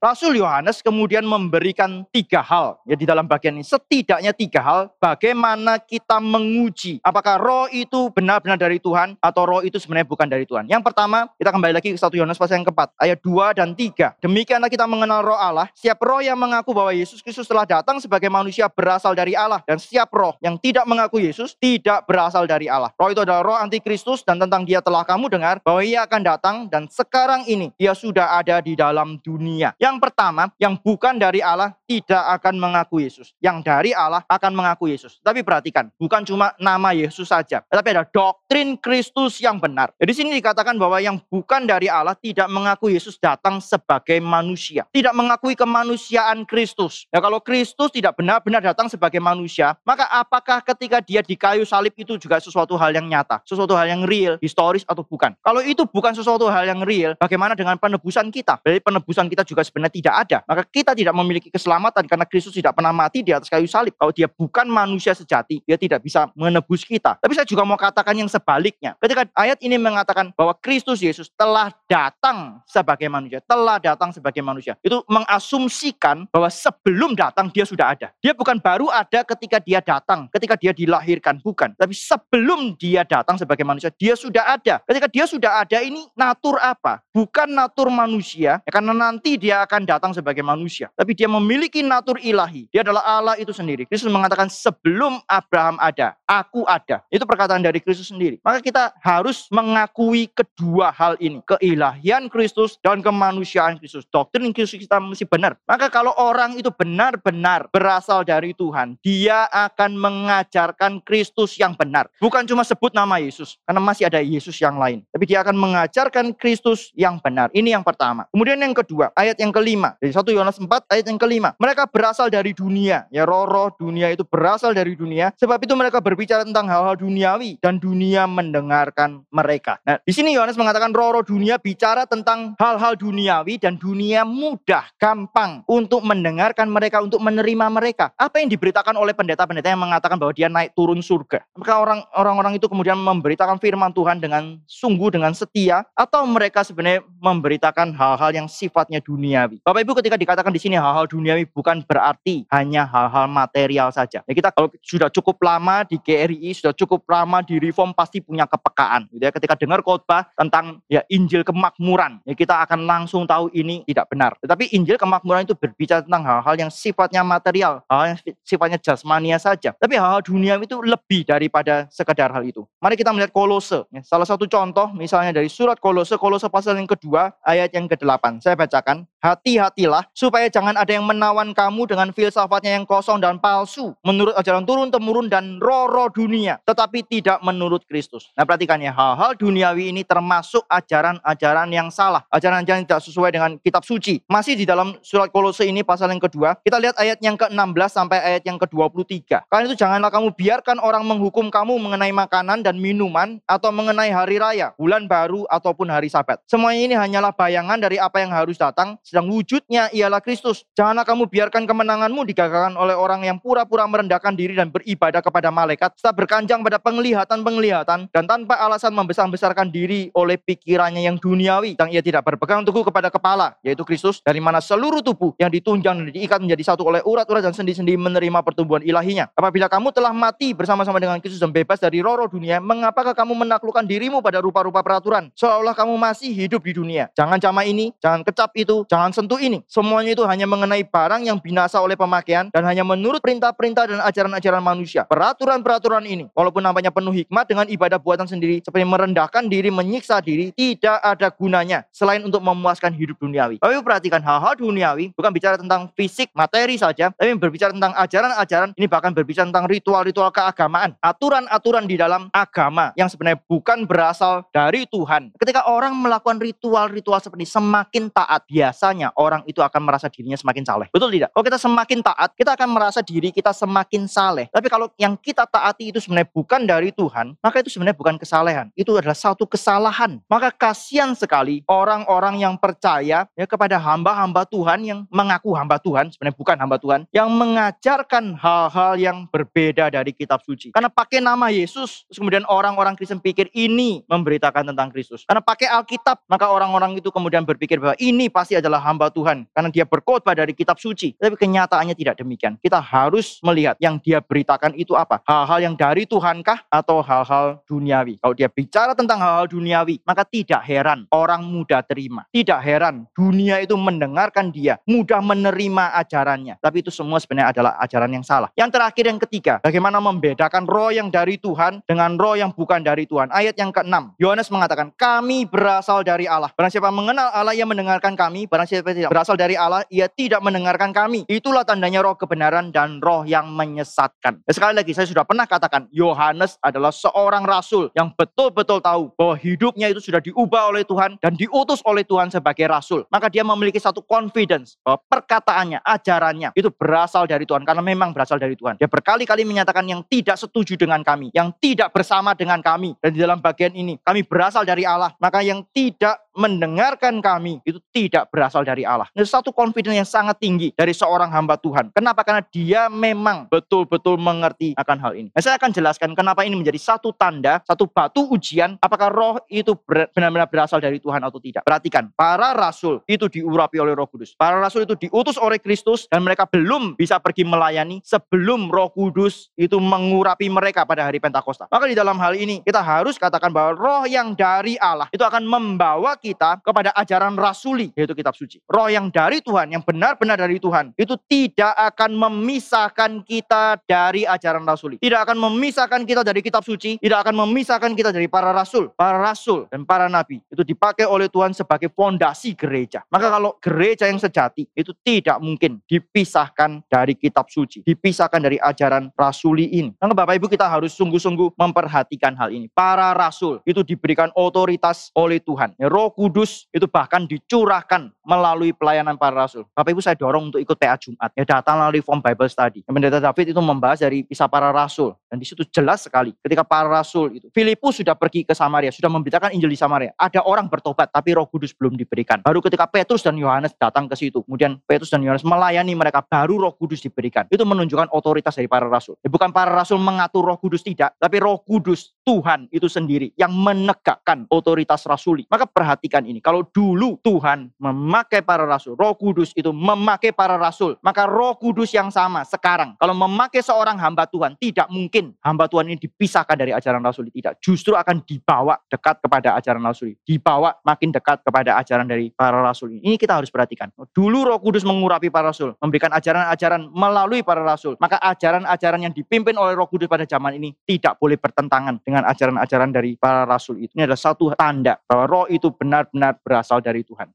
Rasul Yohanes kemudian memberikan tiga hal ya di dalam bagian ini. Setidaknya tiga hal bagaimana kita menguji apakah roh itu benar-benar dari Tuhan atau roh itu sebenarnya bukan dari Tuhan. Yang pertama, kita kembali lagi ke 1 Yohanes pasal yang keempat, ayat 2 dan 3. Demikianlah kita mengenal roh Allah. Siap roh yang mengaku bahwa Yesus Kristus telah datang sebagai manusia berasal dari Allah. Dan siap roh yang tidak mengaku Yesus tidak berasal dari Allah. Roh itu adalah roh antikristus dan tentang dia telah kamu dengar bahwa ia akan datang dan sekarang ini dia sudah ada di dalam dunia. Yang pertama, yang bukan dari Allah tidak akan mengaku Yesus. Yang dari Allah akan mengaku Yesus. Tapi perhatikan, bukan cuma nama Yesus saja, tetapi ada doktrin Kristus yang benar. Jadi sini dikatakan bahwa yang bukan dari Allah tidak mengaku Yesus datang sebagai manusia, tidak mengakui kemanusiaan Kristus. Ya kalau Kristus tidak benar-benar datang sebagai manusia, maka apakah ketika dia di kayu salib itu juga sesuatu hal yang nyata, sesuatu hal yang real, historis atau bukan? Kalau itu bukan sesuatu hal yang real, bagaimana dengan penebusan kita? Jadi penebusan kita juga sebenarnya tidak ada. Maka kita tidak memiliki keselamatan karena Kristus tidak pernah mati di atas kayu salib. Kalau dia bukan manusia sejati, dia tidak bisa menebus kita. Tapi saya juga mau katakan yang sebaliknya. Ketika ayat ini mengatakan bahwa Kristus Yesus telah datang sebagai manusia, telah datang sebagai manusia. Itu mengasumsikan bahwa sebelum datang dia sudah ada. Dia bukan baru ada ketika dia datang, ketika dia dilahirkan, bukan. Tapi sebelum dia datang sebagai manusia, dia sudah ada. Ketika dia sudah ada ini natur apa? Bukan natur manusia, ya, karena nanti dia akan datang sebagai manusia. Tapi dia memiliki natur ilahi. Dia adalah Allah itu sendiri. Kristus mengatakan sebelum Abraham ada, aku ada. Itu perkataan dari Kristus sendiri. Maka kita harus mengakui kedua hal ini. Keilahian Kristus dan kemanusiaan Kristus. Doktrin Kristus kita mesti benar. Maka kalau orang itu benar-benar berasal dari Tuhan, dia akan mengajarkan Kristus yang benar. Bukan cuma sebut nama Yesus, karena masih ada Yesus yang lain. Tapi dia akan mengajarkan Kristus yang benar. Ini yang pertama. Kemudian yang kedua, ayat yang kelima. Dari 1 Yohanes 4 ayat yang kelima. Mereka berasal dari dunia. Ya roh-roh dunia itu berasal dari dunia. Sebab itu mereka berbicara tentang hal-hal duniawi. Dan dunia mendengarkan mereka. Nah di sini Yohanes mengatakan roh-roh dunia bicara tentang hal-hal duniawi. Dan dunia mudah, gampang untuk mendengarkan mereka, untuk menerima mereka. Apa yang diberitakan oleh pendeta-pendeta yang mengatakan bahwa dia naik turun surga. Maka orang-orang itu kemudian memberitakan firman Tuhan dengan sungguh, dengan setia. Atau mereka sebenarnya memberitakan hal-hal yang sifatnya duniawi. Bapak Ibu ketika dikatakan di sini hal-hal duniawi bukan berarti hanya hal-hal material saja. Ya kita kalau sudah cukup lama di GRI, sudah cukup lama di Reform pasti punya kepekaan. Gitu ya. Ketika dengar khotbah tentang ya Injil kemakmuran, ya kita akan langsung tahu ini tidak benar. Tetapi Injil kemakmuran itu berbicara tentang hal-hal yang sifatnya material, hal yang sifatnya jasmania saja. Tapi hal-hal duniawi itu lebih daripada sekedar hal itu. Mari kita melihat Kolose. Ya. Salah satu contoh misalnya dari surat Kolose, Kolose pasal yang kedua ayat yang ke-8. Saya bacakan, hati-hatilah supaya jangan ada yang menawan kamu dengan filsafatnya yang kosong dan palsu, menurut ajaran turun-temurun dan roh-roh dunia, tetapi tidak menurut Kristus. Nah perhatikan ya, hal-hal duniawi ini termasuk ajaran-ajaran yang salah, ajaran-ajaran yang tidak sesuai dengan kitab suci. Masih di dalam surat Kolose ini pasal yang kedua, kita lihat ayat yang ke-16 sampai ayat yang ke-23. Karena itu janganlah kamu biarkan orang menghukum kamu mengenai makanan dan minuman atau mengenai hari raya, bulan baru ataupun hari sabat. Semuanya ini hanyalah bayangan dari apa yang harus datang, sedang wujudnya ialah Kristus. Janganlah kamu biarkan kemenanganmu digagalkan oleh orang yang pura-pura merendahkan diri dan beribadah kepada malaikat, serta berkanjang pada penglihatan-penglihatan, dan tanpa alasan membesar-besarkan diri oleh pikirannya yang duniawi, yang ia tidak berpegang teguh kepada kepala, yaitu Kristus, dari mana seluruh tubuh yang ditunjang dan diikat menjadi satu oleh urat-urat dan sendi-sendi menerima pertumbuhan ilahinya. Apabila kamu telah mati bersama-sama dengan Kristus dan bebas dari roh-roh dunia, mengapakah kamu menaklukkan dirimu pada rupa-rupa peraturan, seolah-olah kamu masih hidup di dunia? Jangan cama ini, jangan kecap itu, jangan Jangan sentuh ini. Semuanya itu hanya mengenai barang yang binasa oleh pemakaian dan hanya menurut perintah-perintah dan ajaran-ajaran manusia. Peraturan-peraturan ini, walaupun namanya penuh hikmat dengan ibadah buatan sendiri, seperti merendahkan diri, menyiksa diri, tidak ada gunanya selain untuk memuaskan hidup duniawi. Tapi perhatikan hal-hal duniawi bukan bicara tentang fisik, materi saja, tapi berbicara tentang ajaran-ajaran, ini bahkan berbicara tentang ritual-ritual keagamaan, aturan-aturan di dalam agama yang sebenarnya bukan berasal dari Tuhan. Ketika orang melakukan ritual-ritual seperti semakin taat biasa orang itu akan merasa dirinya semakin saleh. Betul tidak? Kalau kita semakin taat, kita akan merasa diri kita semakin saleh. Tapi kalau yang kita taati itu sebenarnya bukan dari Tuhan, maka itu sebenarnya bukan kesalehan. Itu adalah satu kesalahan. Maka kasihan sekali orang-orang yang percaya ya kepada hamba-hamba Tuhan yang mengaku hamba Tuhan, sebenarnya bukan hamba Tuhan, yang mengajarkan hal-hal yang berbeda dari kitab suci. Karena pakai nama Yesus, kemudian orang-orang Kristen pikir ini memberitakan tentang Kristus. Karena pakai Alkitab, maka orang-orang itu kemudian berpikir bahwa ini pasti adalah hamba Tuhan karena dia berkhotbah dari kitab suci. Tapi kenyataannya tidak demikian. Kita harus melihat yang dia beritakan itu apa. Hal-hal yang dari Tuhankah atau hal-hal duniawi. Kalau dia bicara tentang hal-hal duniawi, maka tidak heran orang muda terima. Tidak heran dunia itu mendengarkan dia, mudah menerima ajarannya. Tapi itu semua sebenarnya adalah ajaran yang salah. Yang terakhir yang ketiga, bagaimana membedakan roh yang dari Tuhan dengan roh yang bukan dari Tuhan. Ayat yang ke-6, Yohanes mengatakan, kami berasal dari Allah. Barang siapa mengenal Allah, ia mendengarkan kami. Barang siapa tidak berasal dari Allah, ia tidak mendengarkan kami. Itulah tandanya roh kebenaran dan roh yang menyesatkan. Dan sekali lagi, saya sudah pernah katakan, Yohanes adalah seorang rasul yang betul-betul tahu bahwa hidupnya itu sudah diubah oleh Tuhan dan diutus oleh Tuhan sebagai rasul. Maka dia memiliki satu confidence bahwa perkataannya, ajarannya itu berasal dari Tuhan karena memang berasal dari Tuhan. Dia berkali-kali menyatakan yang tidak setuju dengan kami, yang tidak bersama dengan kami. Dan di dalam bagian ini, kami berasal dari Allah. Maka yang tidak mendengarkan kami itu tidak berasal dari Allah. Ini satu confidence yang sangat tinggi dari seorang hamba Tuhan. Kenapa? Karena dia memang betul-betul mengerti akan hal ini. Nah, saya akan jelaskan kenapa ini menjadi satu tanda, satu batu ujian apakah roh itu benar-benar berasal dari Tuhan atau tidak. Perhatikan, para rasul itu diurapi oleh Roh Kudus. Para rasul itu diutus oleh Kristus dan mereka belum bisa pergi melayani sebelum Roh Kudus itu mengurapi mereka pada hari Pentakosta. Maka di dalam hal ini kita harus katakan bahwa roh yang dari Allah itu akan membawa kita kepada ajaran rasuli, yaitu kitab suci. Roh yang dari Tuhan, yang benar-benar dari Tuhan, itu tidak akan memisahkan kita dari ajaran rasuli. Tidak akan memisahkan kita dari kitab suci, tidak akan memisahkan kita dari para rasul. Para rasul dan para nabi itu dipakai oleh Tuhan sebagai fondasi gereja. Maka kalau gereja yang sejati itu tidak mungkin dipisahkan dari kitab suci, dipisahkan dari ajaran rasuli ini. Maka Bapak Ibu kita harus sungguh-sungguh memperhatikan hal ini. Para rasul itu diberikan otoritas oleh Tuhan. Roh Kudus itu bahkan dicurahkan melalui pelayanan para rasul. Bapak Ibu saya dorong untuk ikut PA Jumat. Ya datang melalui form Bible Study. Pendeta David itu membahas dari kisah para rasul. Dan di situ jelas sekali ketika para rasul itu. Filipus sudah pergi ke Samaria, sudah memberitakan Injil di Samaria. Ada orang bertobat tapi roh kudus belum diberikan. Baru ketika Petrus dan Yohanes datang ke situ. Kemudian Petrus dan Yohanes melayani mereka. Baru roh kudus diberikan. Itu menunjukkan otoritas dari para rasul. Ya, bukan para rasul mengatur roh kudus tidak. Tapi roh kudus Tuhan itu sendiri yang menegakkan otoritas rasuli. Maka perhatikan ini. Kalau dulu Tuhan memakai para rasul, Roh Kudus itu memakai para rasul, maka Roh Kudus yang sama sekarang kalau memakai seorang hamba Tuhan, tidak mungkin hamba Tuhan ini dipisahkan dari ajaran rasul tidak. Justru akan dibawa dekat kepada ajaran rasul, dibawa makin dekat kepada ajaran dari para rasul ini. Ini kita harus perhatikan. Dulu Roh Kudus mengurapi para rasul, memberikan ajaran-ajaran melalui para rasul, maka ajaran-ajaran yang dipimpin oleh Roh Kudus pada zaman ini tidak boleh bertentangan dengan ajaran-ajaran dari para rasul itu. Ini adalah satu tanda bahwa Roh itu benar benar-benar berasal dari Tuhan.